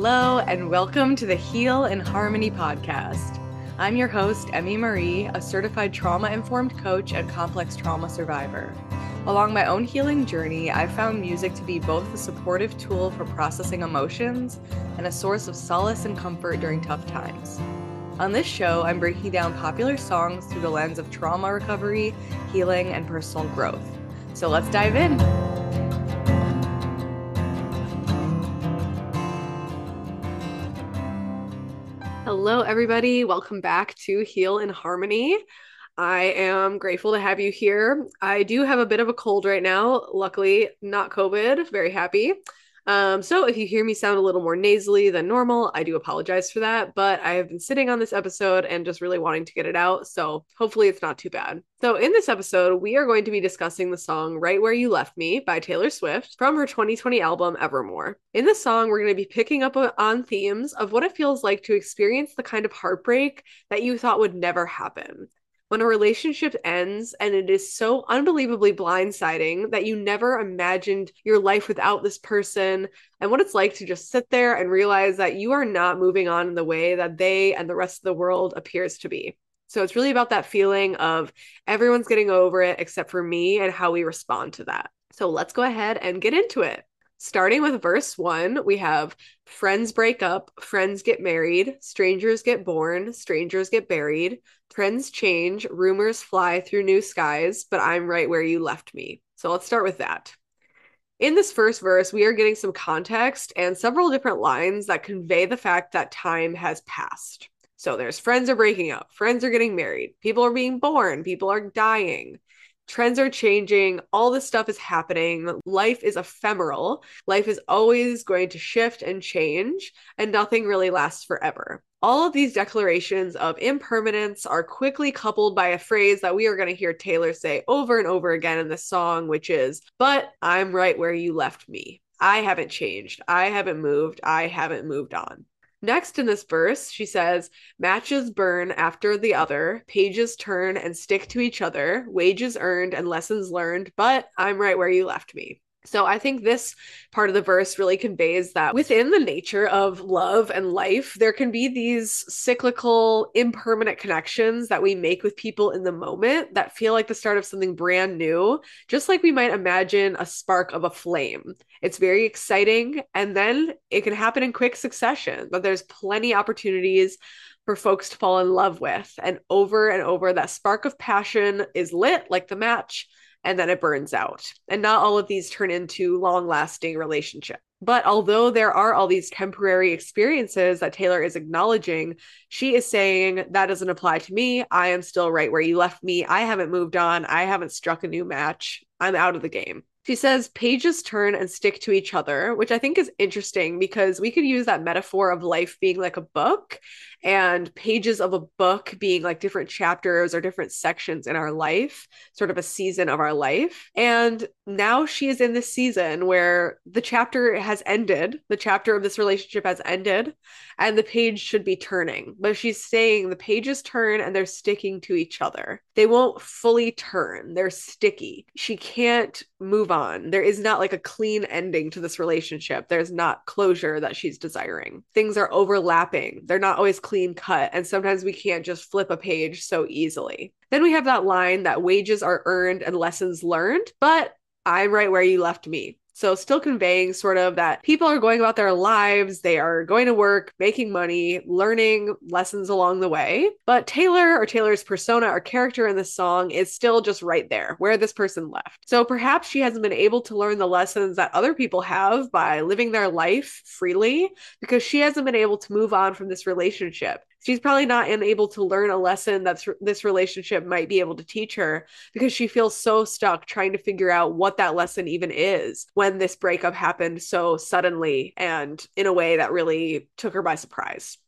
Hello, and welcome to the Heal in Harmony podcast. I'm your host, Emmy Marie, a certified trauma informed coach and complex trauma survivor. Along my own healing journey, I've found music to be both a supportive tool for processing emotions and a source of solace and comfort during tough times. On this show, I'm breaking down popular songs through the lens of trauma recovery, healing, and personal growth. So let's dive in. Hello, everybody. Welcome back to Heal in Harmony. I am grateful to have you here. I do have a bit of a cold right now. Luckily, not COVID. Very happy. Um, so if you hear me sound a little more nasally than normal, I do apologize for that. But I have been sitting on this episode and just really wanting to get it out. So hopefully it's not too bad. So in this episode, we are going to be discussing the song Right Where You Left Me by Taylor Swift from her 2020 album Evermore. In this song, we're going to be picking up on themes of what it feels like to experience the kind of heartbreak that you thought would never happen when a relationship ends and it is so unbelievably blindsiding that you never imagined your life without this person and what it's like to just sit there and realize that you are not moving on in the way that they and the rest of the world appears to be. So it's really about that feeling of everyone's getting over it except for me and how we respond to that. So let's go ahead and get into it. Starting with verse one, we have friends break up, friends get married, strangers get born, strangers get buried, trends change, rumors fly through new skies, but I'm right where you left me. So let's start with that. In this first verse, we are getting some context and several different lines that convey the fact that time has passed. So there's friends are breaking up, friends are getting married, people are being born, people are dying trends are changing all this stuff is happening life is ephemeral life is always going to shift and change and nothing really lasts forever all of these declarations of impermanence are quickly coupled by a phrase that we are going to hear Taylor say over and over again in the song, which is, But I'm right where you left me. I haven't changed. I haven't moved. I haven't moved on. Next in this verse, she says, Matches burn after the other, pages turn and stick to each other, wages earned and lessons learned, but I'm right where you left me. So I think this part of the verse really conveys that within the nature of love and life, there can be these cyclical, impermanent connections that we make with people in the moment that feel like the start of something brand new, just like we might imagine a spark of a flame. It's very exciting, and then it can happen in quick succession, but there's plenty opportunities for folks to fall in love with. And over and over, that spark of passion is lit like the match and then it burns out. And not all of these turn into long lasting relationships. But although there are all these temporary experiences that Taylor is acknowledging, she is saying that doesn't apply to me. I am still right where you left me. I haven't moved on. I haven't struck a new match. I'm out of the game. She says pages turn and stick to each other, which I think is interesting because we could use that metaphor of life being like a book and pages of a book being like different chapters or different sections in our life, sort of a season of our life. And now she is in this season where the chapter has ended, the chapter of this relationship has ended, and the page should be turning. But she's saying the pages turn and they're sticking to each other. They won't fully turn, they're sticky. She can't move on. There is not like a clean ending to this relationship. There's not closure that she's desiring. Things are overlapping, they're not always clean cut. And sometimes we can't just flip a page so easily. Then we have that line that wages are earned and lessons learned, but I'm right where you left me. So, still conveying sort of that people are going about their lives, they are going to work, making money, learning lessons along the way. But Taylor or Taylor's persona or character in the song is still just right there where this person left. So, perhaps she hasn't been able to learn the lessons that other people have by living their life freely because she hasn't been able to move on from this relationship she's probably not unable to learn a lesson that this relationship might be able to teach her because she feels so stuck trying to figure out what that lesson even is when this breakup happened so suddenly and in a way that really took her by surprise.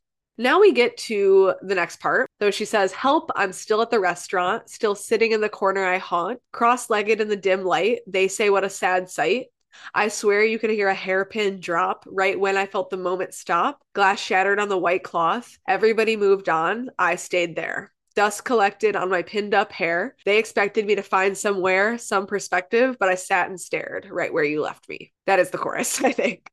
Now we get to the next part. Though she says, Help, I'm still at the restaurant, still sitting in the corner I haunt, cross legged in the dim light. They say, What a sad sight. I swear you could hear a hairpin drop right when I felt the moment stop. Glass shattered on the white cloth. Everybody moved on. I stayed there. Dust collected on my pinned up hair. They expected me to find somewhere, some perspective, but I sat and stared right where you left me. That is the chorus, I think.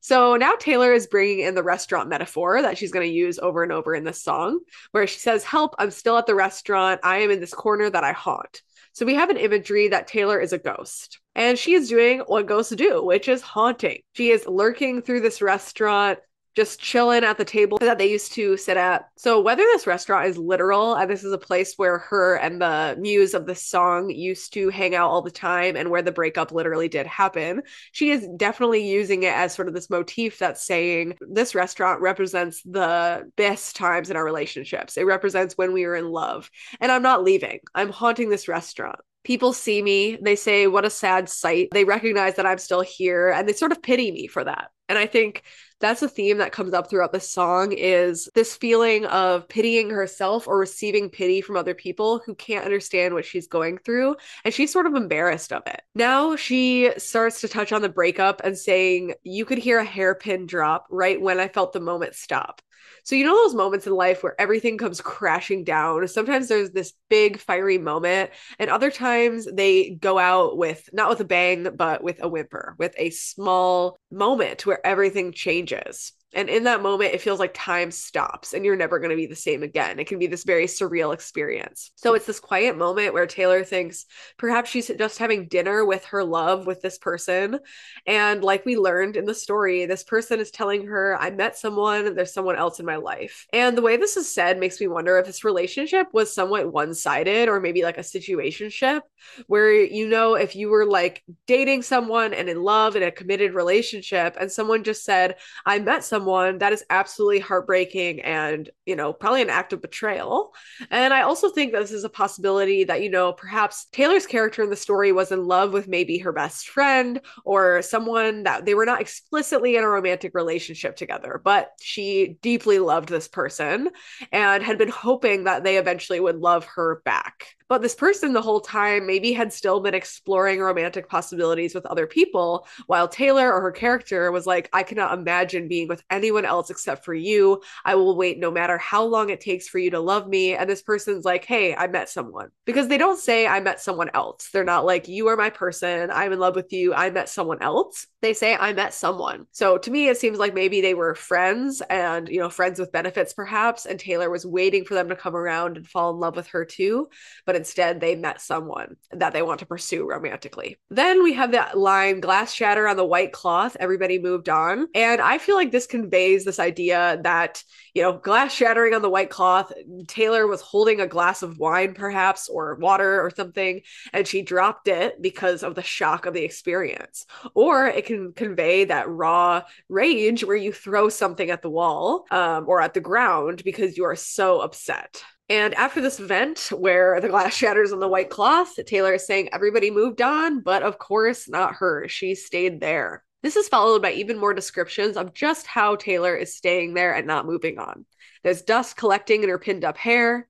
So now Taylor is bringing in the restaurant metaphor that she's going to use over and over in this song, where she says, Help, I'm still at the restaurant. I am in this corner that I haunt. So we have an imagery that Taylor is a ghost. And she is doing what ghosts do, which is haunting. She is lurking through this restaurant, just chilling at the table that they used to sit at. So whether this restaurant is literal and this is a place where her and the muse of the song used to hang out all the time and where the breakup literally did happen, she is definitely using it as sort of this motif that's saying this restaurant represents the best times in our relationships. It represents when we were in love. And I'm not leaving. I'm haunting this restaurant people see me they say what a sad sight they recognize that i'm still here and they sort of pity me for that and i think that's a theme that comes up throughout the song is this feeling of pitying herself or receiving pity from other people who can't understand what she's going through and she's sort of embarrassed of it. Now she starts to touch on the breakup and saying you could hear a hairpin drop right when i felt the moment stop so, you know, those moments in life where everything comes crashing down. Sometimes there's this big fiery moment, and other times they go out with not with a bang, but with a whimper, with a small moment where everything changes. And in that moment, it feels like time stops and you're never going to be the same again. It can be this very surreal experience. So it's this quiet moment where Taylor thinks perhaps she's just having dinner with her love with this person. And like we learned in the story, this person is telling her, I met someone, there's someone else in my life. And the way this is said makes me wonder if this relationship was somewhat one sided or maybe like a situationship where, you know, if you were like dating someone and in love in a committed relationship and someone just said, I met someone someone that is absolutely heartbreaking and you know probably an act of betrayal. And i also think that this is a possibility that you know perhaps taylor's character in the story was in love with maybe her best friend or someone that they were not explicitly in a romantic relationship together but she deeply loved this person and had been hoping that they eventually would love her back but this person, the whole time, maybe had still been exploring romantic possibilities with other people, while Taylor or her character was like, I cannot imagine being with anyone else except for you. I will wait no matter how long it takes for you to love me. And this person's like, Hey, I met someone. Because they don't say, I met someone else. They're not like, You are my person. I'm in love with you. I met someone else. They say, I met someone. So to me, it seems like maybe they were friends and, you know, friends with benefits perhaps. And Taylor was waiting for them to come around and fall in love with her too. But instead they met someone that they want to pursue romantically. Then we have that line glass shatter on the white cloth, everybody moved on. And I feel like this conveys this idea that, you know, glass shattering on the white cloth, Taylor was holding a glass of wine perhaps or water or something and she dropped it because of the shock of the experience. Or it can convey that raw rage where you throw something at the wall um, or at the ground because you are so upset. And after this event, where the glass shatters on the white cloth, Taylor is saying everybody moved on, but of course not her. She stayed there. This is followed by even more descriptions of just how Taylor is staying there and not moving on. There's dust collecting in her pinned up hair.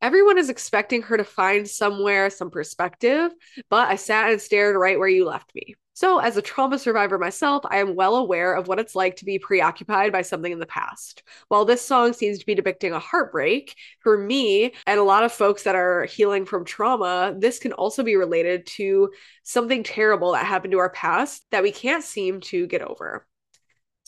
Everyone is expecting her to find somewhere some perspective, but I sat and stared right where you left me. So, as a trauma survivor myself, I am well aware of what it's like to be preoccupied by something in the past. While this song seems to be depicting a heartbreak, for me and a lot of folks that are healing from trauma, this can also be related to something terrible that happened to our past that we can't seem to get over.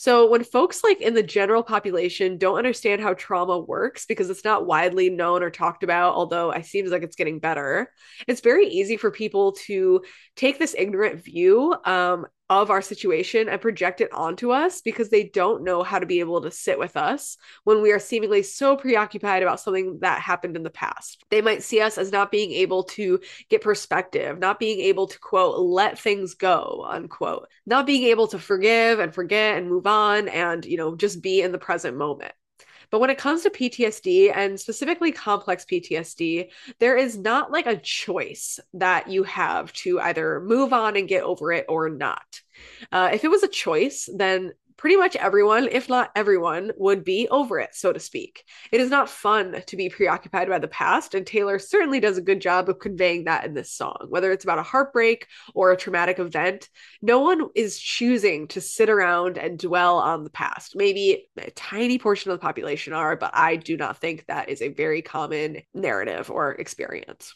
So when folks like in the general population don't understand how trauma works because it's not widely known or talked about, although it seems like it's getting better, it's very easy for people to take this ignorant view um, of our situation and project it onto us because they don't know how to be able to sit with us when we are seemingly so preoccupied about something that happened in the past. They might see us as not being able to get perspective, not being able to quote, let things go, unquote, not being able to forgive and forget and move on and, you know, just be in the present moment. But when it comes to PTSD and specifically complex PTSD, there is not like a choice that you have to either move on and get over it or not. Uh, if it was a choice, then pretty much everyone, if not everyone, would be over it, so to speak. It is not fun to be preoccupied by the past, and Taylor certainly does a good job of conveying that in this song. Whether it's about a heartbreak or a traumatic event, no one is choosing to sit around and dwell on the past. Maybe a tiny portion of the population are, but I do not think that is a very common narrative or experience.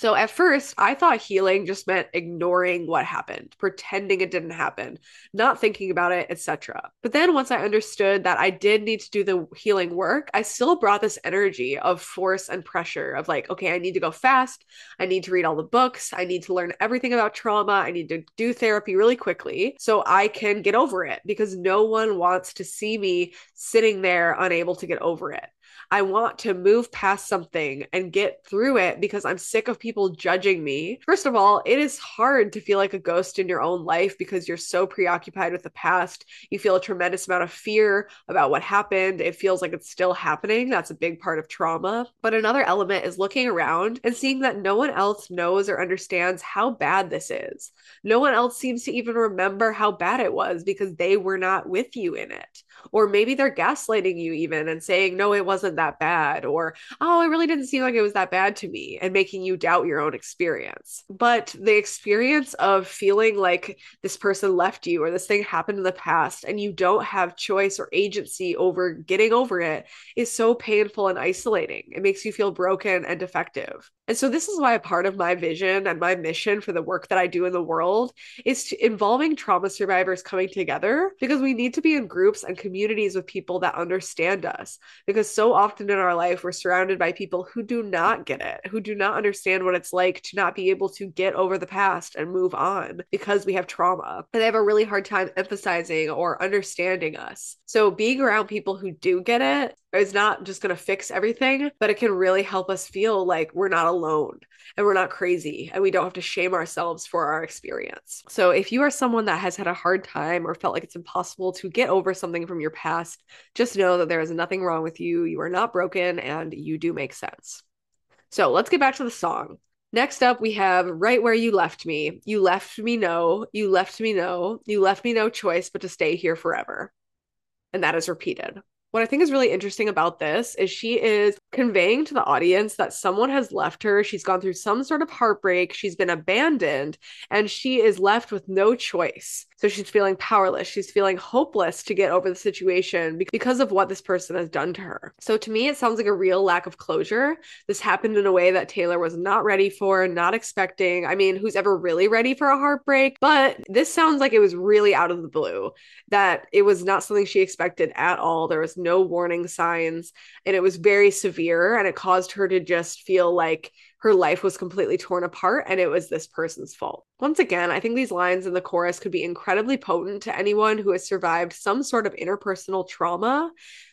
So at first, I thought healing just meant ignoring what happened, pretending it didn't happen, not thinking about it, etc. But then once I understood that I did need to do the healing work, I still brought this energy of force and pressure of like, okay, I need to go fast, I need to read all the books, I need to learn everything about trauma, I need to do therapy really quickly so I can get over it because no one wants to see me sitting there unable to get over it. I want to move past something and get through it because I'm sick of people judging me. First of all, it is hard to feel like a ghost in your own life because you're so preoccupied with the past. You feel a tremendous amount of fear about what happened. It feels like it's still happening. That's a big part of trauma. But another element is looking around and seeing that no one else knows or understands how bad this is. No one else seems to even remember how bad it was because they were not with you in it. Or maybe they're gaslighting you even and saying, no, it wasn't that bad. Or, oh, it really didn't seem like it was that bad to me and making you doubt your own experience. But the experience of feeling like this person left you or this thing happened in the past and you don't have choice or agency over getting over it is so painful and isolating. It makes you feel broken and defective. And so this is why a part of my vision and my mission for the work that I do in the world is involving trauma survivors coming together because we need to be in groups and communities with people that understand us. Because so often in our life we're surrounded by people who do not get it, who do not understand what it's like to not be able to get over the past and move on because we have trauma. And they have a really hard time emphasizing or understanding us. So being around people who do get it is not just going to fix everything, but it can really help us feel like we're not alone and we're not crazy and we don't have to shame ourselves for our experience. So, if you are someone that has had a hard time or felt like it's impossible to get over something from your past, just know that there is nothing wrong with you. You are not broken and you do make sense. So, let's get back to the song. Next up, we have Right Where You Left Me. You left me no, you left me no, you left me no choice but to stay here forever. And that is repeated what I think is really interesting about this is she is conveying to the audience that someone has left her. She's gone through some sort of heartbreak. She's been abandoned and she is left with no choice. So she's feeling powerless. She's feeling hopeless to get over the situation because of what this person has done to her. So to me, it sounds like a real lack of closure. This happened in a way that Taylor was not ready for, not expecting. I mean, who's ever really ready for a heartbreak? But this sounds like it was really out of the blue, that it was not something she expected at all. There was no warning signs, and it was very severe, and it caused her to just feel like her life was completely torn apart and it was this person's fault. Once again, I think these lines in the chorus could be incredibly potent to anyone who has survived some sort of interpersonal trauma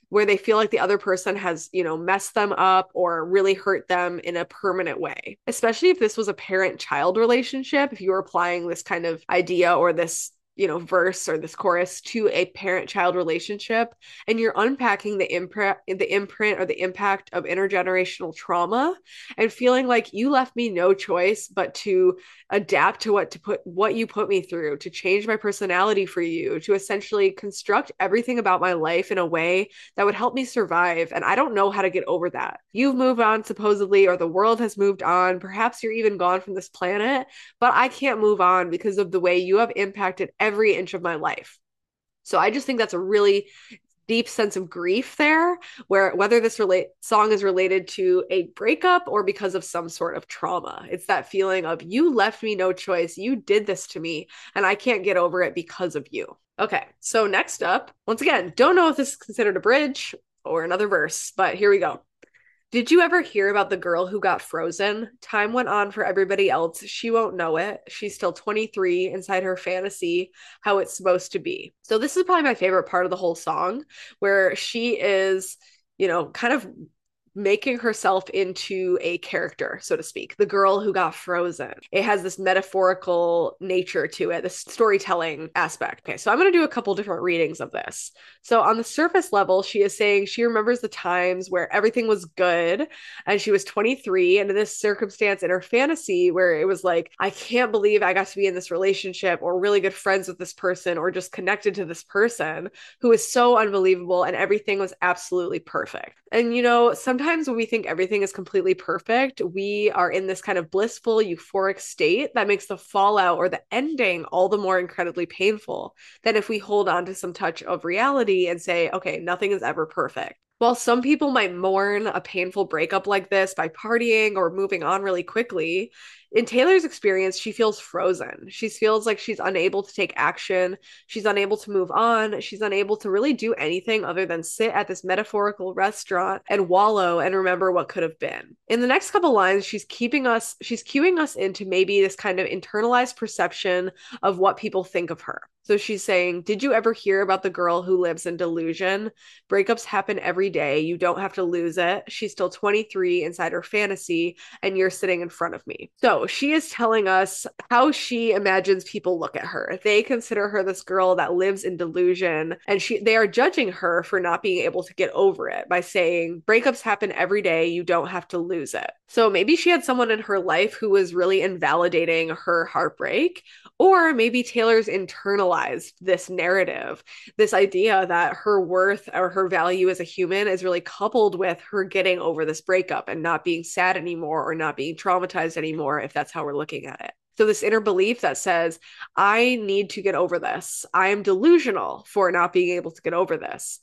where they feel like the other person has, you know, messed them up or really hurt them in a permanent way. Especially if this was a parent child relationship, if you were applying this kind of idea or this you know verse or this chorus to a parent child relationship and you're unpacking the imprint the imprint or the impact of intergenerational trauma and feeling like you left me no choice but to adapt to what to put what you put me through to change my personality for you to essentially construct everything about my life in a way that would help me survive. And I don't know how to get over that. You've moved on supposedly or the world has moved on. Perhaps you're even gone from this planet but I can't move on because of the way you have impacted inch of my life. So I just think that's a really deep sense of grief there where whether this relate song is related to a breakup or because of some sort of trauma. It's that feeling of you left me no choice. You did this to me and i can't get over it because of you. Okay so next up once again don't know if this is considered a bridge or another verse but here we go did you ever hear about the girl who got frozen? Time went on for everybody else. She won't know it. She's still 23 inside her fantasy, how it's supposed to be. So, this is probably my favorite part of the whole song, where she is, you know, kind of making herself into a character, so to speak, the girl who got frozen. It has this metaphorical nature to it, this storytelling aspect. Okay, so I'm going to do a couple different readings of this. So, on the surface level, she is saying she remembers the times where everything was good and she was 23, and in this circumstance in her fantasy where it was like, I can't believe I got to be in this relationship or really good friends with this person or just connected to this person who is so unbelievable and everything was absolutely perfect. And you know, sometimes when we think everything is completely perfect, we are in this kind of blissful, euphoric state that makes the fallout or the ending all the more incredibly painful than if we hold on to some touch of reality and say, okay, nothing is ever perfect. While some people might mourn a painful breakup like this by partying or moving on really quickly, in Taylor's experience, she feels frozen. She feels like she's unable to take action. She's unable to move on. She's unable to really do anything other than sit at this metaphorical restaurant and wallow and remember what could have been. In the next couple lines, she's keeping us, she's cueing us into maybe this kind of internalized perception of what people think of her. So she's saying, Did you ever hear about the girl who lives in delusion? Breakups happen every day. You don't have to lose it. She's still 23 inside her fantasy, and you're sitting in front of me. So she is telling us how she imagines people look at her. They consider her this girl that lives in delusion, and she they are judging her for not being able to get over it by saying breakups happen every day. You don't have to lose it. So maybe she had someone in her life who was really invalidating her heartbreak, or maybe Taylor's internalized this narrative, this idea that her worth or her value as a human is really coupled with her getting over this breakup and not being sad anymore or not being traumatized anymore if that's how we're looking at it. So, this inner belief that says, I need to get over this. I am delusional for not being able to get over this.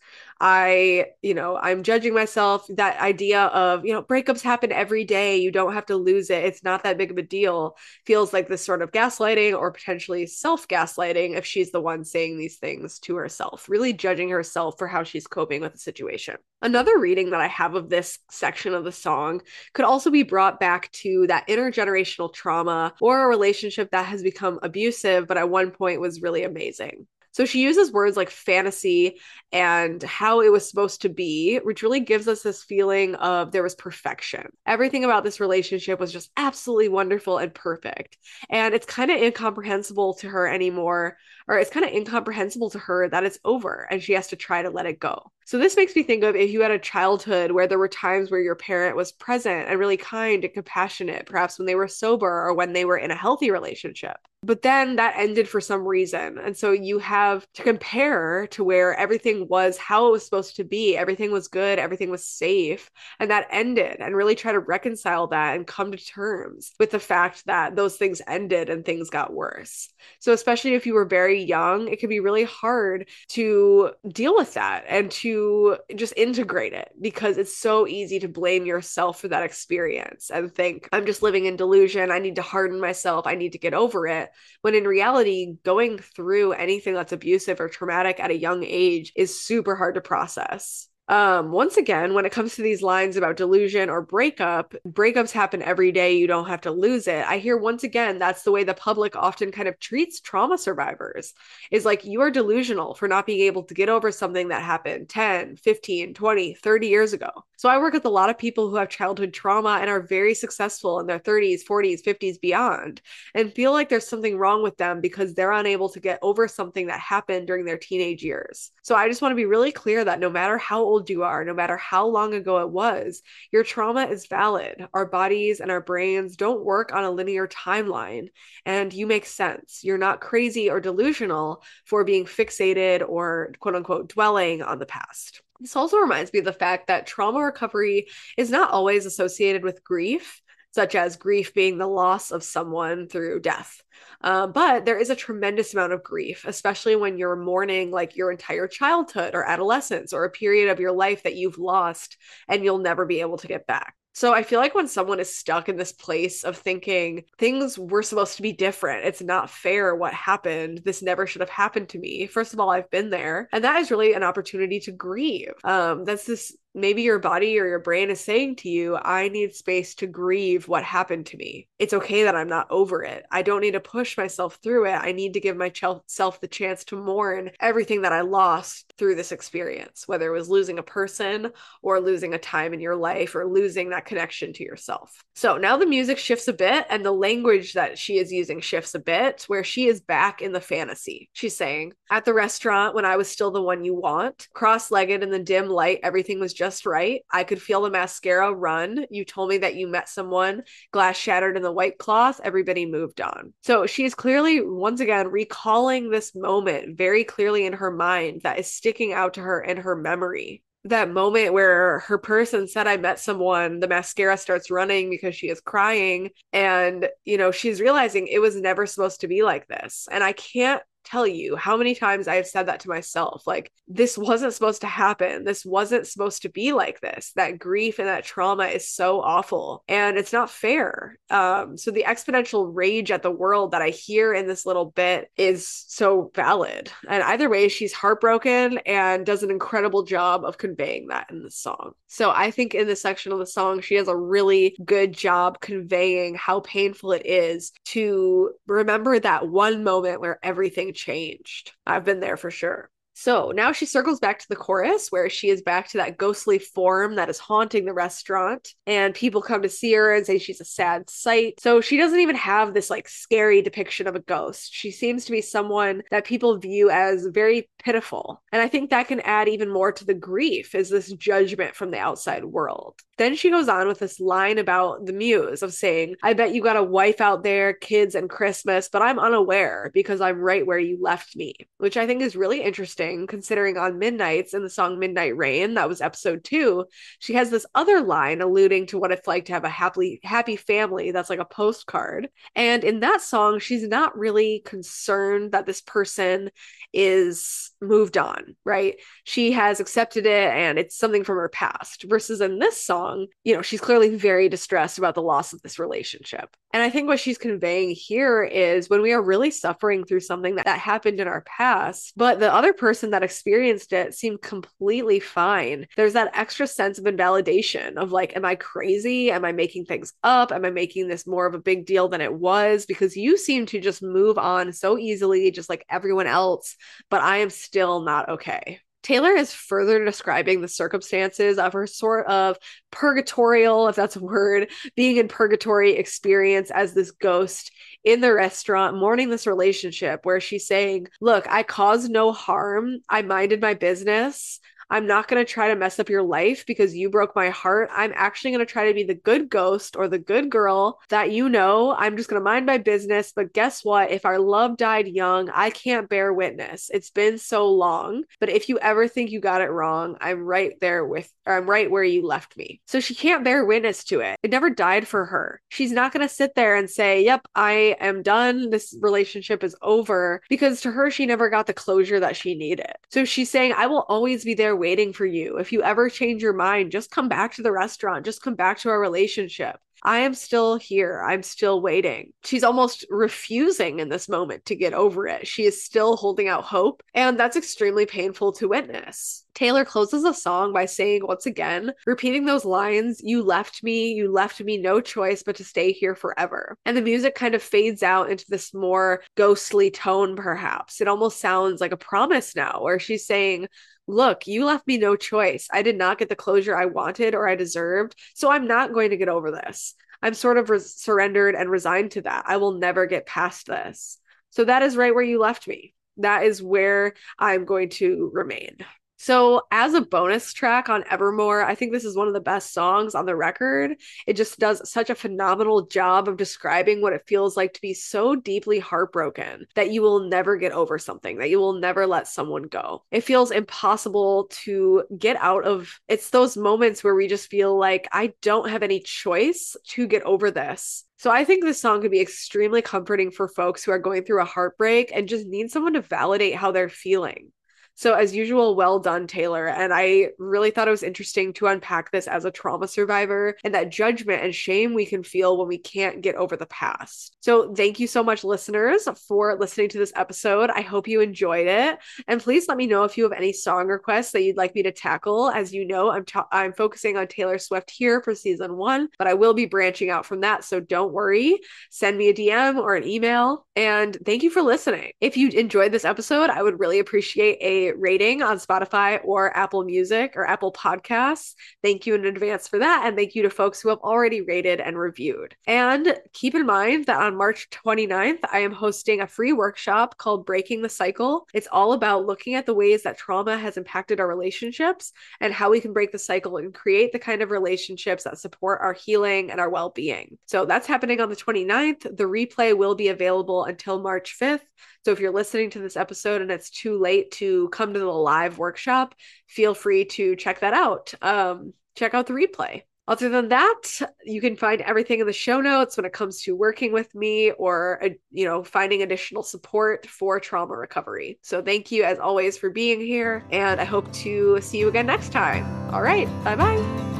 I, you know, I'm judging myself. That idea of, you know, breakups happen every day. You don't have to lose it. It's not that big of a deal. Feels like this sort of gaslighting or potentially self gaslighting if she's the one saying these things to herself, really judging herself for how she's coping with the situation. Another reading that I have of this section of the song could also be brought back to that intergenerational trauma or a relationship that has become abusive, but at one point was really amazing. So she uses words like fantasy and how it was supposed to be, which really gives us this feeling of there was perfection. Everything about this relationship was just absolutely wonderful and perfect. And it's kind of incomprehensible to her anymore, or it's kind of incomprehensible to her that it's over and she has to try to let it go. So this makes me think of if you had a childhood where there were times where your parent was present and really kind and compassionate, perhaps when they were sober or when they were in a healthy relationship but then that ended for some reason. And so you have to compare to where everything was how it was supposed to be. Everything was good, everything was safe, and that ended, and really try to reconcile that and come to terms with the fact that those things ended and things got worse. So, especially if you were very young, it can be really hard to deal with that and to just integrate it because it's so easy to blame yourself for that experience and think, I'm just living in delusion. I need to harden myself. I need to get over it when in reality, going through anything that's abusive or traumatic at a young age is super hard to process um once again when it comes to these lines about delusion or breakup breakups happen every day you don't have to lose it. I hear once again that's the way the public often kind of treats trauma survivors. Is like you are delusional for not being able to get over something that happened 10 15 20 30 years ago. So i work with a lot of people who have childhood trauma and are very successful in their 30s 40s 50s beyond and feel like there's something wrong with them because they're unable to get over something that happened during their teenage years. So i just want to be really clear that no matter how old you are, no matter how long ago it was, your trauma is valid. Our bodies and our brains don't work on a linear timeline, and you make sense. You're not crazy or delusional for being fixated or quote unquote dwelling on the past. This also reminds me of the fact that trauma recovery is not always associated with grief such as grief being the loss of someone through death. Um, but there is a tremendous amount of grief, especially when you're mourning like your entire childhood or adolescence or a period of your life that you've lost and you'll never be able to get back. So I feel like when someone is stuck in this place of thinking things were supposed to be different, it's not fair what happened. This never should have happened to me. First of all, I've been there, and that is really an opportunity to grieve. Um, that's this maybe your body or your brain is saying to you, I need space to grieve what happened to me. It's okay that I'm not over it. I don't need to push myself through it. I need to give myself the chance to mourn everything that I lost through this experience, whether it was losing a person or losing a time in your life or losing that connection to yourself. So now the music shifts a bit and the language that she is using shifts a bit, where she is back in the fantasy. She's saying, At the restaurant, when I was still the one you want, cross legged in the dim light, everything was just right. I could feel the mascara run. You told me that you met someone, glass shattered in the white cloth. Everybody moved on. So she is clearly, once again, recalling this moment very clearly in her mind that is sticking out to her in her memory that moment where her person said I met someone, the mascara starts running because she is crying. And, you know, she's realizing it was never supposed to be like this. And I can't tell you how many times I've said that to myself. Like, this wasn't supposed to happen. This wasn't supposed to be like this. That grief and that trauma is so awful and it's not fair. Um, so the exponential rage at the world that I hear in this little bit is so valid. And either way, she's heartbroken and does an incredible job of conveying that in the song. So I think in this section of the song, she has a really good job conveying how painful it is to remember that one moment where everything changed. I've been there for sure. So now she circles back to the chorus where she is back to that ghostly form that is haunting the restaurant. And people come to see her and say she's a sad sight. So she doesn't even have this like scary depiction of a ghost. She seems to be someone that people view as very pitiful. And I think that can add even more to the grief is this judgment from the outside world. Then she goes on with this line about the muse of saying, I bet you got a wife out there, kids, and Christmas, but I'm unaware because I'm right where you left me, which I think is really interesting considering on Midnights in the song Midnight Rain, that was episode two, she has this other line alluding to what it's like to have a happy happy family that's like a postcard. And in that song, she's not really concerned that this person is moved on, right? She has accepted it and it's something from her past. Versus in this song, you know, she's clearly very distressed about the loss of this relationship. And I think what she's conveying here is when we are really suffering through something that, that happened in our past, but the other person that experienced it seemed completely fine. There's that extra sense of invalidation of like, am I crazy? Am I making things up? Am I making this more of a big deal than it was? Because you seem to just move on so easily, just like everyone else, but I am still not okay. Taylor is further describing the circumstances of her sort of purgatorial, if that's a word, being in purgatory experience as this ghost in the restaurant, mourning this relationship where she's saying, Look, I caused no harm. I minded my business. I'm not going to try to mess up your life because you broke my heart. I'm actually going to try to be the good ghost or the good girl that you know. I'm just going to mind my business. But guess what? If our love died young, I can't bear witness. It's been so long. But if you ever think you got it wrong, I'm right there with, or I'm right where you left me. So she can't bear witness to it. It never died for her. She's not going to sit there and say, Yep, I am done. This relationship is over because to her, she never got the closure that she needed. So she's saying, I will always be there there waiting for you. If you ever change your mind, just come back to the restaurant, just come back to our relationship. I am still here. I'm still waiting. She's almost refusing in this moment to get over it. She is still holding out hope, and that's extremely painful to witness. Taylor closes the song by saying once again, repeating those lines, You left me, you left me no choice but to stay here forever. And the music kind of fades out into this more ghostly tone, perhaps. It almost sounds like a promise now, where she's saying, look, you left me no choice. I did not get the closure I wanted or I deserved. So I'm not going to get over this. I'm sort of res- surrendered and resigned to that. I will never get past this. So that is right where you left me. That is where I'm going to remain. So, as a bonus track on Evermore, I think this is one of the best songs on the record. It just does such a phenomenal job of describing what it feels like to be so deeply heartbroken that you will never get over something, that you will never let someone go. It feels impossible to get out of. It's those moments where we just feel like I don't have any choice to get over this. So I think this song could be extremely comforting for folks who are going through a heartbreak and just need someone to validate how they're feeling So, as usual, well done, Taylor. And I really thought it was interesting to unpack this as a trauma survivor and that judgment and shame we can feel when we can't get over the past. So, thank you so much, listeners, for listening to this episode. I hope you enjoyed it. And please let me know if you have any song requests that you'd like me to tackle. As you know, I'm, ta- I'm focusing on Taylor Swift here for season one, but I will be branching out from that. So, don't worry. Send me a DM or an email. And thank you for listening. If you enjoyed this episode, I would really appreciate a rating on Spotify or Apple Music or Apple Podcasts. Thank you in advance for that. And thank you to folks who have already rated and reviewed. And keep in mind that on March 29th, I am hosting a free workshop called Breaking the Cycle. It's all about looking at the ways that trauma has impacted our relationships and how we can break the cycle and create the kind of relationships that support our healing and our well being. So that's happening on the 29th. The replay will be available until March 5th. So if you're listening to this episode and it's too late to come to the live workshop, feel free to check that out. Um, check out the replay. Other than that, you can find everything in the show notes when it comes to working with me or uh, you know finding additional support for trauma recovery. So thank you as always for being here and I hope to see you again next time. All right, bye-bye.